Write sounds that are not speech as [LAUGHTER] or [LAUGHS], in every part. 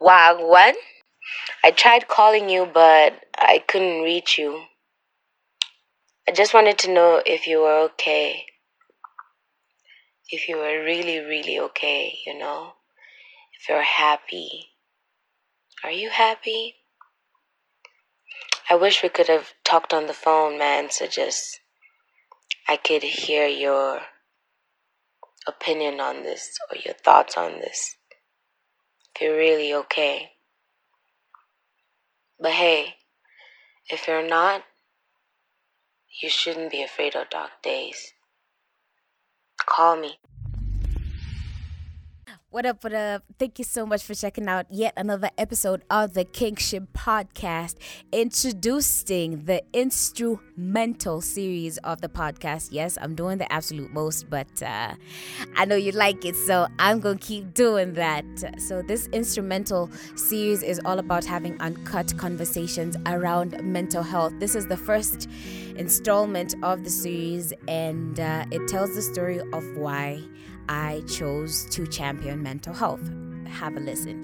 Wagwan? I tried calling you, but I couldn't reach you. I just wanted to know if you were okay. If you were really, really okay, you know? If you're happy. Are you happy? I wish we could have talked on the phone, man, so just I could hear your opinion on this or your thoughts on this. You're really okay. But hey, if you're not, you shouldn't be afraid of dark days. Call me. What up, what up? Thank you so much for checking out yet another episode of the Kingship Podcast, introducing the instrumental series of the podcast. Yes, I'm doing the absolute most, but uh, I know you like it, so I'm going to keep doing that. So, this instrumental series is all about having UnKut conversations around mental health. This is the first installment of the series, and uh, it tells the story of why I chose to champion mental health. Have a listen.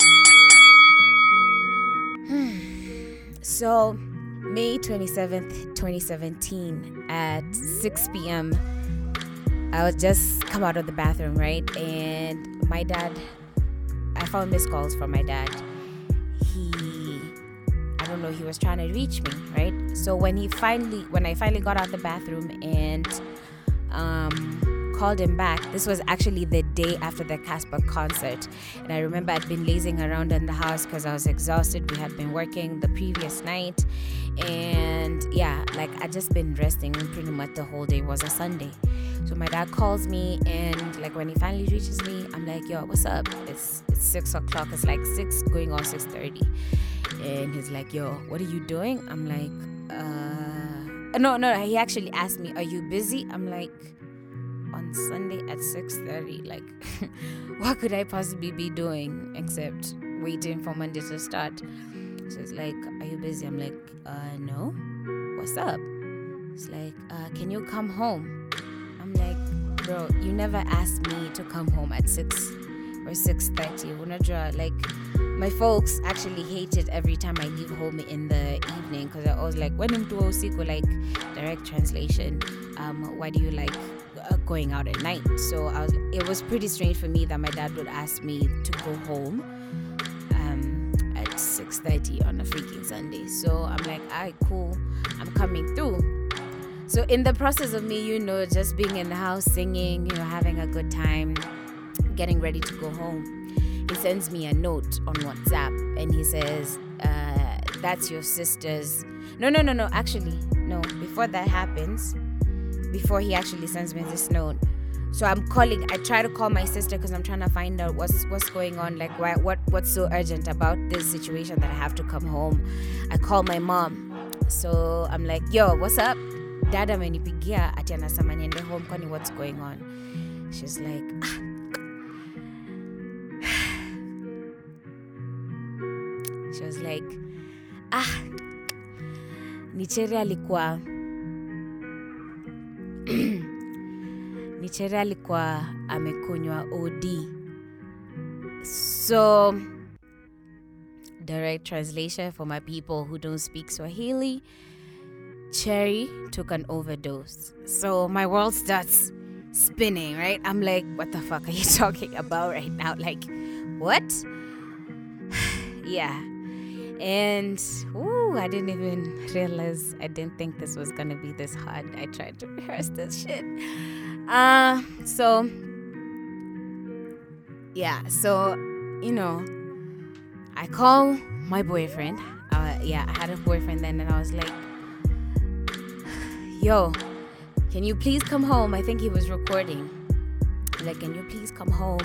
[SIGHS] so, May 27th, 2017, at 6 p.m., I was just come out of the bathroom, right? And my dad, I found missed calls from my dad. He, I don't know, he was trying to reach me, right? So when he finally, when I finally got out of the bathroom and um, called him back. This was actually the day after the Cassper concert. And I remember I'd been lazing around in the house because I was exhausted. We had been working the previous night. And yeah, like I'd just been resting pretty much the whole day was a Sunday. So my dad calls me and like when he finally reaches me, I'm like, yo, what's up? It's it's six o'clock. It's like six going on six thirty. And he's like, yo, what are you doing? I'm like, uh no, no, he actually asked me, Are you busy? I'm like, on Sunday at 6:30. Like, [LAUGHS] what could I possibly be doing except waiting for Monday to start? So it's like, are you busy? I'm like, uh, no. What's up? It's like, uh, can you come home? I'm like, bro, you never asked me to come home at six or 6.30 unajua like my folks actually hate it every time i leave home in the evening because i was like when mtu wa usiku like direct translation um, why do you like going out at night. So was, it was pretty strange for me that my dad would ask me to go home um, at 6:30 on a freaking Sunday. So I'm like, alright, cool, I'm coming through. So in the process of me, you know, just being in the house singing, you know, having a good time, getting ready to go home, he sends me a note on WhatsApp and he says, uh, "That's your sister's." No, no, no, no. Actually, no. Before that happens before he actually sends me this note. So I'm calling. I try to call my sister because I'm trying to find out what's what's going on. Like why, what what's so urgent about this situation that I have to come home. I call my mom. So I'm like, yo, what's up? Dad amenipigia ati anasema niende home kwani what's going on? She's like, ah. [SIGHS] She was like, ah, Nichere alikuwa Nichere alikuwa amekunywa OD. So, direct translation for my people who don't speak Swahili, Cherry took an overdose. So, my world starts spinning, right? I'm like, what the fuck are you [LAUGHS] talking about right now? Like, what? [SIGHS] yeah. And ooh, I didn't even realize I didn't think this was gonna be this hard. I tried to rehearse this shit. Uh so yeah, so you know, I call my boyfriend. Uh, yeah, I had a boyfriend then, and I was like, "Yo, can you please come home?" I think he was recording. Like, can you please come home?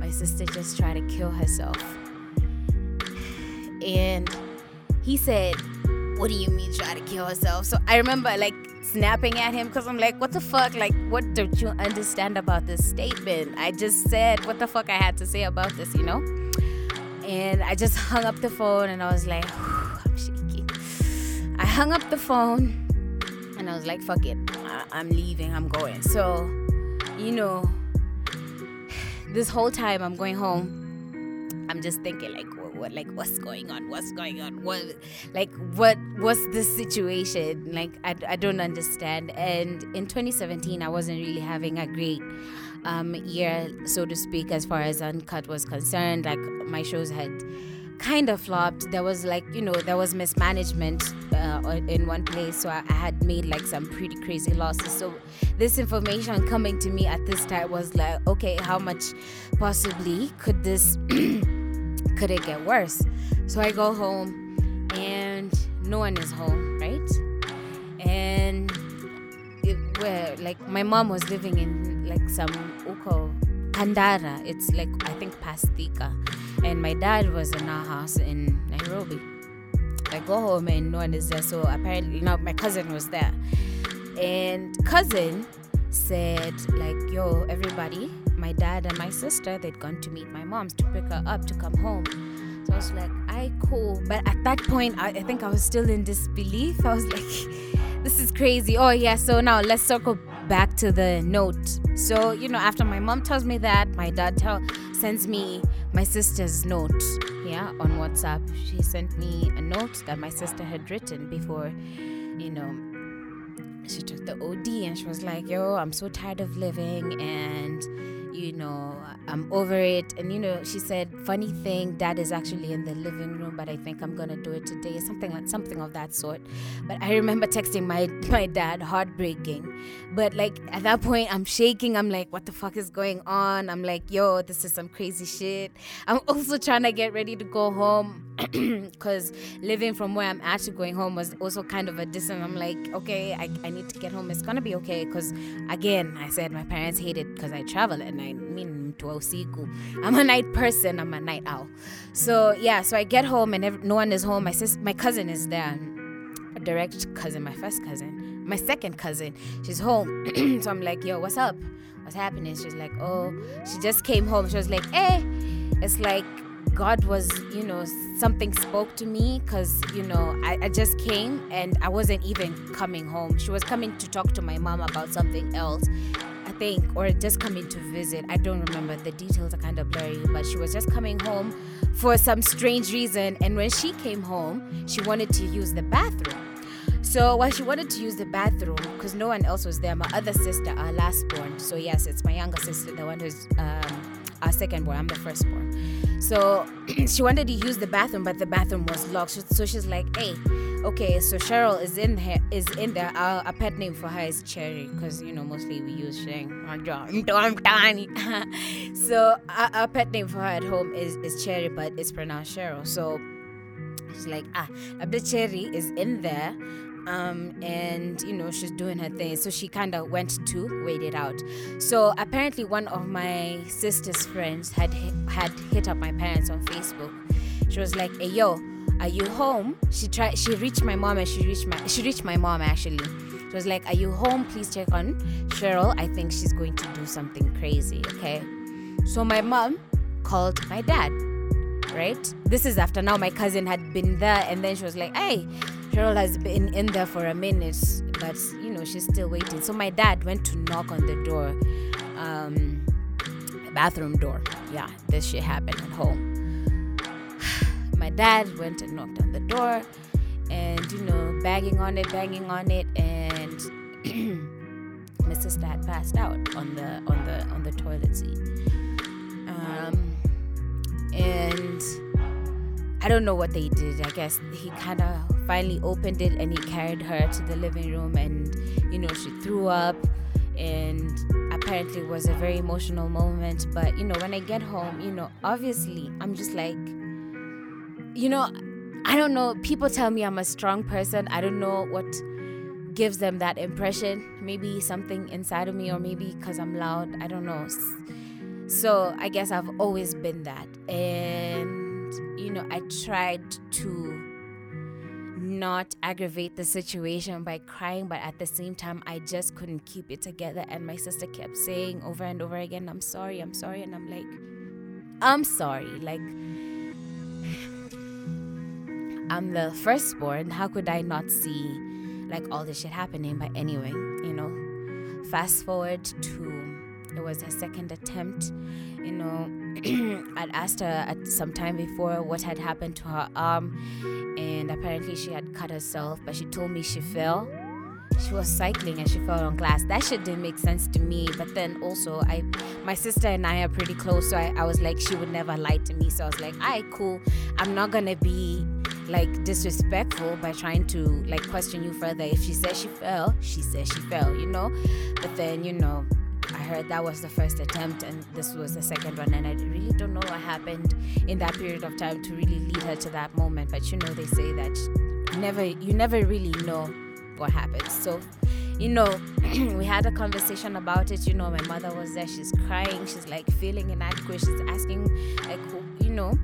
My sister just tried to kill herself and he said, What do you mean try to kill herself? So I remember like snapping at him because I'm like, What the fuck? Like, what don't you understand about this statement? I just said what the fuck I had to say about this, you know? And I just hung up the phone and I was like, [SIGHS] I'm shaking. I hung up the phone and I was like, fuck it. I- I'm leaving. I'm going. So, you know, [SIGHS] this whole time I'm going home, I'm just thinking like what, like what's going on? What's going on? What like what what's the situation? Like I, I don't understand. And in 2017, I wasn't really having a great um, year, so to speak, as far as UnKut was concerned. Like my shows had kind of flopped. There was like, you know, there was mismanagement uh, in one place. So I, I, had made like some pretty crazy losses. So this information coming to me at this time was like, okay, how much possibly could this, [CLEARS THROAT] could it get worse? So I go home and no one is home, right? And it, where like my mom was living in like some uko Kandara. It's like I think past Thika and my dad was in our house in Nairobi. I go home and no one is there, so apparently, now my cousin was there, and cousin said like, "Yo, everybody, my dad and my sister, they'd gone to meet my mom's to pick her up to come home." So I was like, "I cool," but at that point, I, I think I was still in disbelief. I was [LAUGHS] like, "This is crazy." Oh yeah, so now let's circle back to the note. So you know, after my mom tells me that, my dad tell sends me my sister's note yeah on whatsapp she sent me a note that my sister had written before you know she took the od and she was like yo i'm so tired of living and you know, I'm over it. And, you know, she said, funny thing, dad is actually in the living room, but I think I'm going to do it today. Something like something of that sort. But I remember texting my, [LAUGHS] my dad, heartbreaking. But like at that point, I'm shaking. I'm like, what the fuck is going on? I'm like, yo, this is some crazy shit. I'm also trying to get ready to go home [CLEARS THROAT] because living from where I'm actually going home was also kind of a distance. I'm like, okay, I, I need to get home. It's to be okay. Because again, I said my parents hate it because I travel and I mean to usiku. I'm a night person. I'm a night owl. So yeah, so I get home and every, no one is home. My sis, my cousin is there, a direct cousin, my first cousin, my second cousin. She's home. [CLEARS THROAT] so I'm like, yo, what's up? What's happening? She's like, oh, she just came home. She was like, hey, it's like God was, you know, something spoke to me because, you know, I, I, just came and I wasn't even coming home. She was coming to talk to my mom about something else. I think, or just coming to visit. I don't remember. The details are kind of blurry, but she was just coming home for some strange reason. And when she came home, she wanted to use the bathroom. So while she wanted to use the bathroom, because no one else was there, my other sister, our last born. So yes, it's my younger sister, the one who's um, our second born. I'm the first born. So [CLEARS THROAT] she wanted to use the bathroom, but the bathroom was locked. So she's like, "Hey, Okay, so Cheryl is in here is in there. Our, a pet name for her is Cherry because you know mostly we use Sheng. [LAUGHS] [LAUGHS] so our, our pet name for her at home is is Cherry, but it's pronounced Cheryl. So she's like, ah, a bit Cherry is in there. Um, and you know she's doing her thing so she kind of went to wait it out so apparently one of my sister's friends had had hit up my parents on facebook she was like hey yo are you home? She tried she reached my mom and she reached my she reached my mom actually. She was like, Are you home? Please check on Cheryl. I think she's going to do something crazy. Okay. So my mom called my dad. Right? This is after now my cousin had been there and then she was like, Hey, Cheryl has been in there for a minute, but you know, she's still waiting. So my dad went to knock on the door. Um bathroom door. Yeah, this shit happened at home [SIGHS] my dad went and knocked on the door and you know banging on it banging on it and [CLEARS THROAT] my sister had passed out on the on the on the toilet seat um, and i don't know what they did i guess he kind of finally opened it and he carried her to the living room and you know she threw up and apparently it was a very emotional moment but you know when i get home you know obviously i'm just like you know, I don't know. People tell me I'm a strong person. I don't know what gives them that impression. Maybe something inside of me, or maybe because I'm loud. I don't know. So I guess I've always been that. And, you know, I tried to not aggravate the situation by crying, but at the same time, I just couldn't keep it together. And my sister kept saying over and over again, I'm sorry, I'm sorry. And I'm like, I'm sorry. Like, [SIGHS] I'm the firstborn. How could I not see like all this shit happening? But anyway, you know, fast forward to it was her second attempt. You know, [CLEARS THROAT] I'd asked her at some time before what had happened to her arm, and apparently she had cut herself, but she told me she fell. She was cycling and she fell on glass. That shit didn't make sense to me. But then also, I, my sister and I are pretty close, so I, I was like, she would never lie to me. So I was like, alright, cool. I'm not gonna be like disrespectful by trying to like question you further. If she says she fell, she says she fell, you know. But then you know, heard that was the first attempt and this was the second one, and I really don't know what happened in that period of time to really lead her to that moment. But you know, they say that never you never really know what happens. So you know, [CLEARS THROAT] we had a conversation about it. You know, my mother was there. She's crying. She's like feeling inadequate. She's asking, like, you know,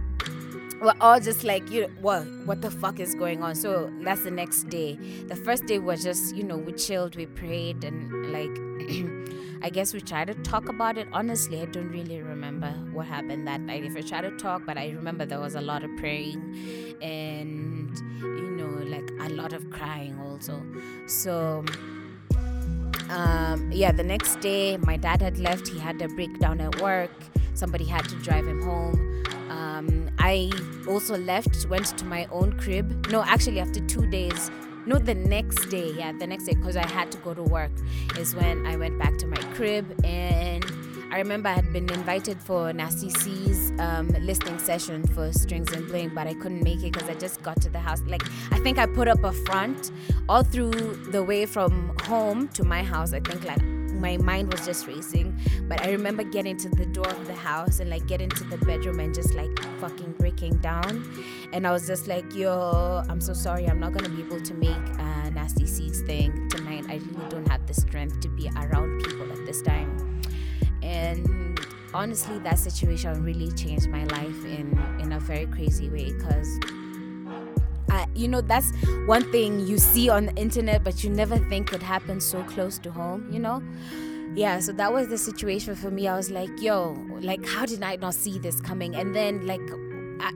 we're all just like, you know, what, what the fuck is going on? So that's the next day. The first day was just, you know, we chilled, we prayed, and like, [CLEARS THROAT] I guess we tried to talk about it. Honestly, I don't really remember what happened that night. If we tried to talk, but I remember there was a lot of praying and, you know, like a lot of crying also. So, um, yeah, the next day, my dad had left. He had a breakdown at work. Somebody had to drive him home. Um, I also left, went to my own crib. No, actually, after two days, no, the next day, yeah, the next day, because I had to go to work, is when I went back to my crib. And I remember I had been invited for Nasty C's um, listening session for Strings and Bling, but I couldn't make it because I just got to the house. Like, I think I put up a front all through the way from home to my house. I think, like, my mind was just racing. But I remember getting to the door of the house and like getting to the bedroom and just like fucking breaking down. And I was just like, yo, I'm so sorry. I'm not gonna be able to make a Nasty C's thing tonight. I really don't have the strength to be around people at this time. And honestly, that situation really changed my life in in a very crazy way because uh, you know that's one thing you see on the internet but you never think could happen so close to home you know? Yeah so that was the situation for me. I was like yo like how did i not see this coming? And then like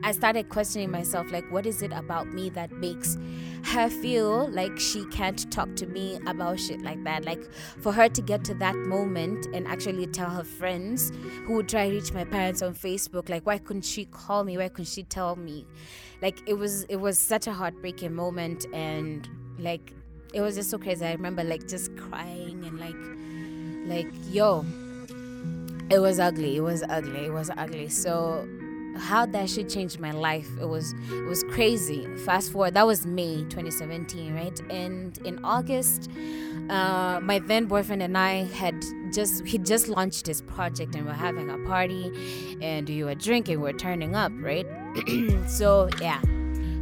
I started questioning myself, like, what is it about me that makes her feel like she can't talk to me about shit like that? Like, for her to get to that moment and actually tell her friends who would try reach my parents on Facebook, like, why couldn't she call me? Why couldn't she tell me? Like, it was it was such a heartbreaking moment, and like, it was just so crazy. I remember like just crying and like, like, yo, it was ugly. It was ugly. It was ugly. So how that shit changed my life. It was it was crazy. Fast forward that was may 2017 right? And in august uh, my then boyfriend and i had just he just launched his project and we're having a party and we were drinking we're turning up right? [CLEARS THROAT] So yeah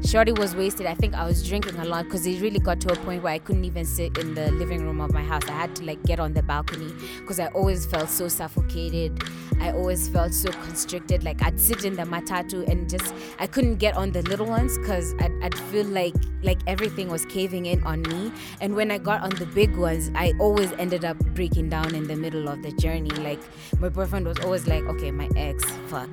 Shorty was wasted. I think I was drinking a lot because it really got to a point where I couldn't even sit in the living room of my house. I had to like get on the balcony because I always felt so suffocated. I always felt so constricted. Like I'd sit in the matatu and just I couldn't get on the little ones because I'd, I'd feel like like everything was caving in on me. And when I got on the big ones, I always ended up breaking down in the middle of the journey. Like my boyfriend was always like, okay, my ex, fuck.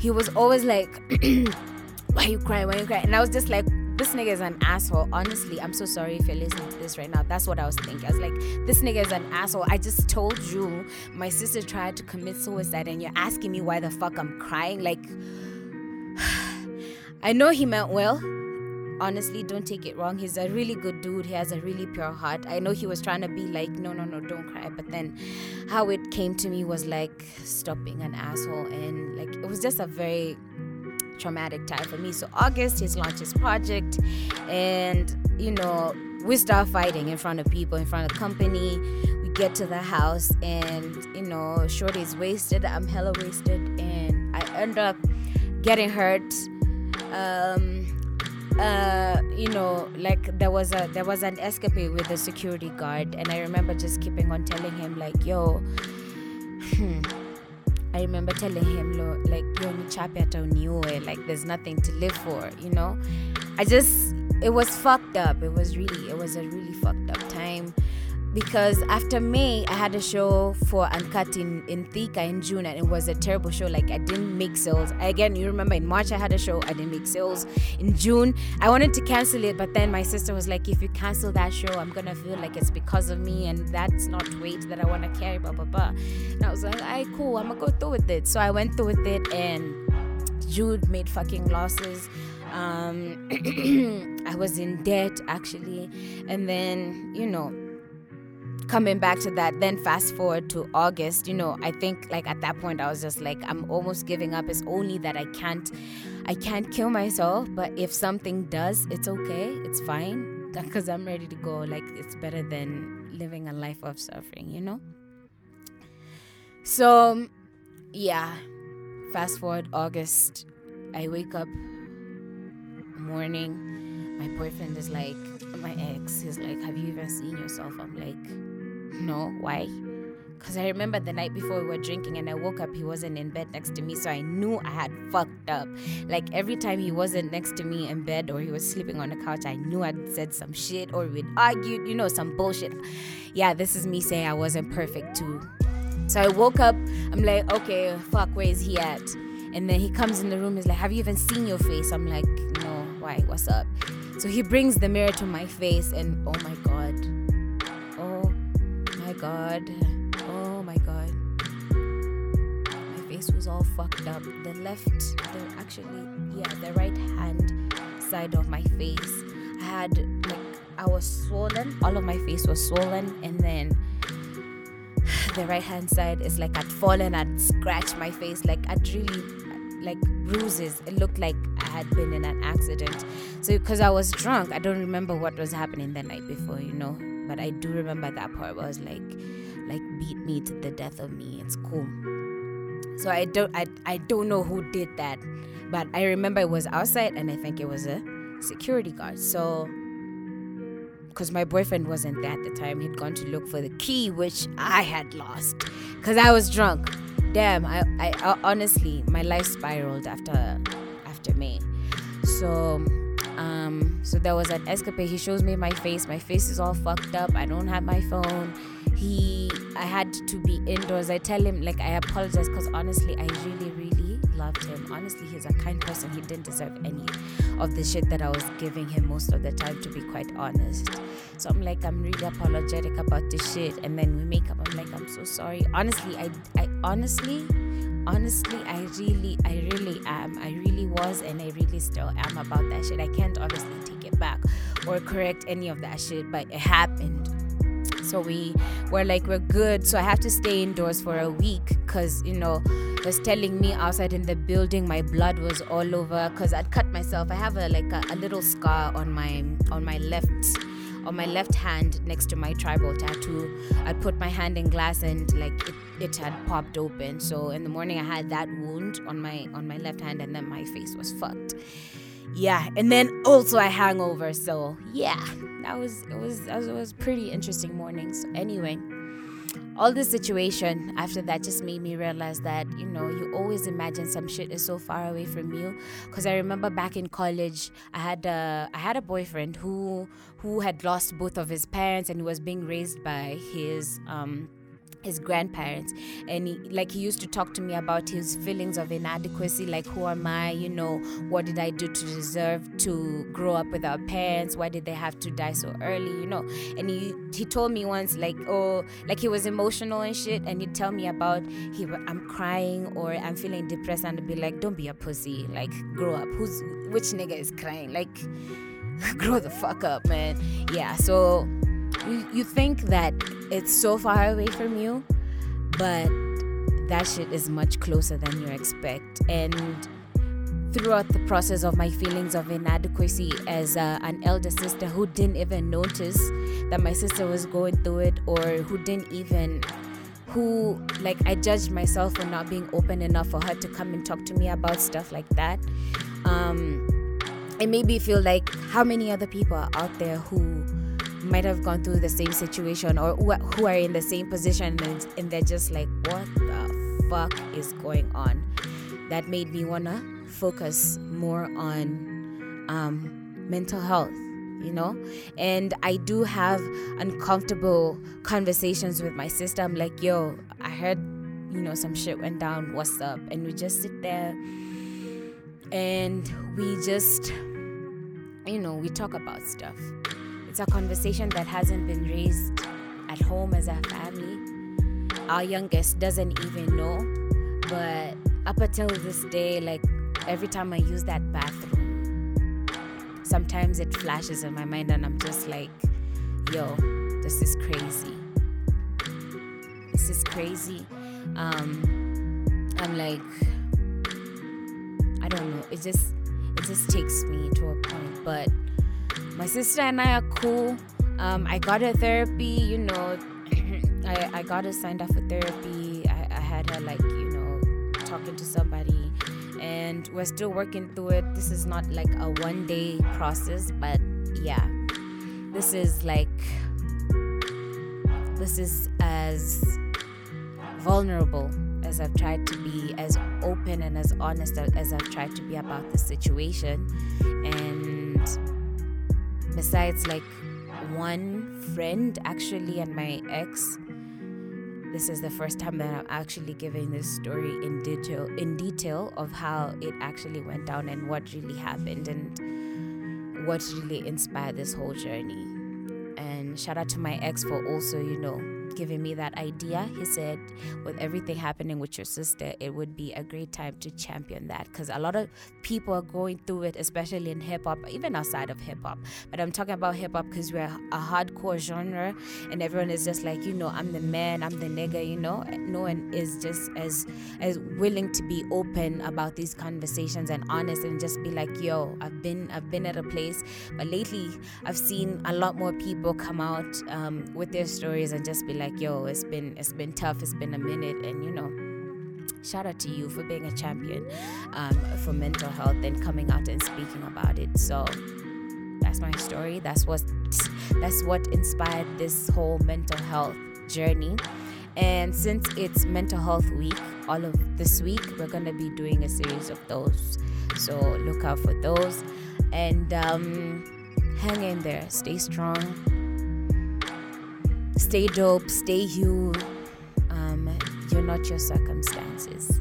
He was always like. [CLEARS THROAT] why you crying? Why you crying? And I was just like, this nigga is an asshole. Honestly, I'm so sorry if you're listening to this right now. That's what I was thinking. I was like, this nigga is an asshole. I just told you my sister tried to commit suicide and you're asking me why the fuck I'm crying. Like, [SIGHS] I know he meant well. Honestly, don't take it wrong. He's a really good dude. He has a really pure heart. I know he was trying to be like, no, no, no, don't cry. But then how it came to me was like, stop being an asshole. And like, it was just a very traumatic time for me. So August, he's launched his project, and you know we start fighting in front of people, in front of company. We get to the house, and you know Shorty's wasted. I'm hella wasted, and I end up getting hurt. Um, uh, you know, like there was a there was an escapade with the security guard, and I remember just keeping on telling him like, "Yo." I remember telling him, like, yo, nichape hata uniue, like, there's nothing to live for, you know? I just, it was fucked up. It was really, it was a really fucked up time because after May, I had a show for UnKut in, in Thika in June, and it was a terrible show. Like, I didn't make sales. Again, you remember in March, I had a show, I didn't make sales. In June, I wanted to cancel it, but then my sister was like, if you cancel that show, I'm gonna feel like it's because of me, and that's not weight that I wanna carry, blah, blah, blah. And I was like, all right, cool, I'm gonna go through with it. So I went through with it, and Jude made fucking losses. Um, [CLEARS THROAT] I was in debt actually, and then you know coming back to that then fast forward to august you know i think like at that point i was just like i'm almost giving up. It's only that i can't i can't kill myself but if something does it's okay. It's fine. [LAUGHS] Because i'm ready to go. Like it's better than living a life of suffering you know? So yeah. Fast forward august i wake up morning. My boyfriend is like my ex is like have you even seen yourself? I'm like no, why? Because I remember the night before we were drinking and I woke up, he wasn't in bed next to me. So I knew I had fucked up. Like every time he wasn't next to me in bed or he was sleeping on the couch, I knew I'd said some shit or we'd argued, you know, some bullshit. Yeah, this is me saying I wasn't perfect too. So I woke up, I'm like, okay, fuck, where is he at? And then he comes in the room, he's like, Have you even seen your face? I'm like, No, why? What's up? So he brings the mirror to my face, and oh my god, god. Oh my god. My face was all fucked up. The left, the actually, yeah, the right hand side of my face. I had like I was swollen. All of my face was swollen, and then the right hand side is like I'd fallen, I'd scratched my face, like I'd really like bruises. It looked like I had been in an accident. So because I was drunk, I don't remember what was happening the night before, you know but I do remember that part was like like beat me to the death of me. It's cool. So I don't I, I don't know who did that, but I remember it was outside and I think it was a security guard. So because my boyfriend wasn't there at the time, he'd gone to look for the key which I had lost because I was drunk. Damn, I, I, I honestly my life spiraled after after May. So um, so there was an escapade. He shows me my face. My face is all fucked up. I don't have my phone. He, I had to be indoors. I tell him like I apologize because honestly, I really, really loved him. Honestly, he's a kind person. He didn't deserve any of the shit that I was giving him most of the time, to be quite honest. So I'm like, I'm really apologetic about this shit. And then we make up. I'm like, I'm so sorry. Honestly, I, I honestly honestly i really i really am. I really was and i really still am about that shit. I can't obviously take it back or correct any of that shit but it happened. So we were like we're good. So i have to stay indoors for a week because you know was telling me outside in the building my blood was all over because i'd cut myself. I have a like a, a little scar on my on my left on my left hand next to my tribal tattoo. I'd put my hand in glass and like it, it had popped open. So in the morning I had that wound on my on my left hand and then my face was fucked. Yeah, and then also I hangover. So yeah, that was it was it was pretty interesting morning. So anyway, all this situation after that just made me realize that you know you always imagine some shit is so far away from you. Because i remember back in college i had a i had a boyfriend who who had lost both of his parents and was being raised by his um his grandparents. And he, like he used to talk to me about his feelings of inadequacy like who am i? You know what did i do to deserve to grow up without parents? Why did they have to die so early? You know and he he told me once like oh like he was emotional and shit. And he'd tell me about he i'm crying or i'm feeling depressed. And be like don't be a pussy. Like grow up. Who's which nigga is crying? Like [LAUGHS] grow the fuck up man. Yeah so you, think that it's so far away from you, but that shit is much closer than you expect. And throughout the process of my feelings of inadequacy as uh, an elder sister who didn't even notice that my sister was going through it or who didn't even who like I judged myself for not being open enough for her to come and talk to me about stuff like that. Um, it made me feel like how many other people are out there who might have gone through the same situation or who are in the same position and, and they're just like, what the fuck is going on? That made me want to focus more on um, mental health you know? And i do have uncomfortable conversations with my sister. I'm like yo i heard you know some shit went down. What's up? And we just sit there and we just you know we talk about stuff it's a conversation that hasn't been raised at home as a family. Our youngest doesn't even know but up until this day like every time i use that bathroom sometimes it flashes in my mind and i'm just like yo this is crazy. This is crazy. Um i'm like i don't know. It just it just takes me to a point but my sister and i are cool. Um i got her therapy you know. [CLEARS THROAT] I, I got her signed up for therapy. I, I had her like you know talking to somebody. And we're still working through it. This is not like a one day process but yeah. This is like this is as vulnerable as I've tried to be, as open and as honest as I've tried to be about the situation. And besides, like one friend actually, and my ex, this is the first time that I'm actually giving this story in detail, in detail of how it actually went down and what really happened and what really inspired this whole journey. And shout out to my ex for also, you know, giving me that idea. He said, with everything happening with your sister, it would be a great time to champion that because a lot of people are going through it, especially in hip hop, even outside of hip hop. But I'm talking about hip hop because we're a hardcore genre and everyone is just like, you know, I'm the man, I'm the nigga, you know. No one is just as as willing to be open about these conversations and honest and just be like, yo, I've been I've been at a place. But lately I've seen a lot more people come out um, with their stories and just be like, yo, it's been it's been tough, it's been a minute, and you know. Shout out to you for being a champion um, for mental health and coming out and speaking about it. So that's my story. That's what that's what inspired this whole mental health journey. And since it's mental health week, all of this week, we're gonna be doing a series of those. So look out for those, and um, hang in there. Stay strong stay dope, stay you. Um, you're not your circumstances,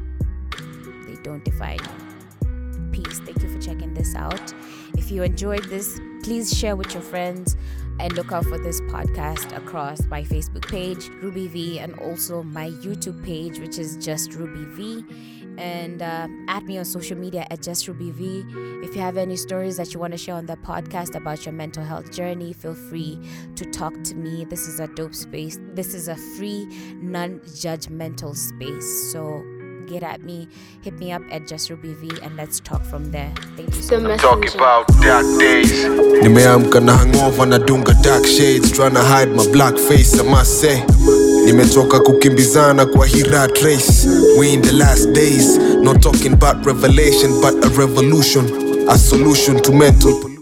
they don't define you. Peace. Thank you for checking this out. If you enjoyed this, please share with your friends and look out for this podcast across my Facebook page, Ruby V, and also my YouTube page, which is just Ruby V. And uh, add me on social media at just Ruby V. If you have any stories that you want to share on the podcast about your mental health journey, feel free to talk to me. This is a dope space. This is a free, non-judgmental space. So get at me, hit me up at Just Ruby V, and let's talk from there. Thank you so much. Talk about dark days. nimeamka na hangover na dunga dark shades trying to hide my black face i must say nimetoka kukimbizana kwa hii rat race we in the last days not talking about revelation but a revolution a solution to mental pollution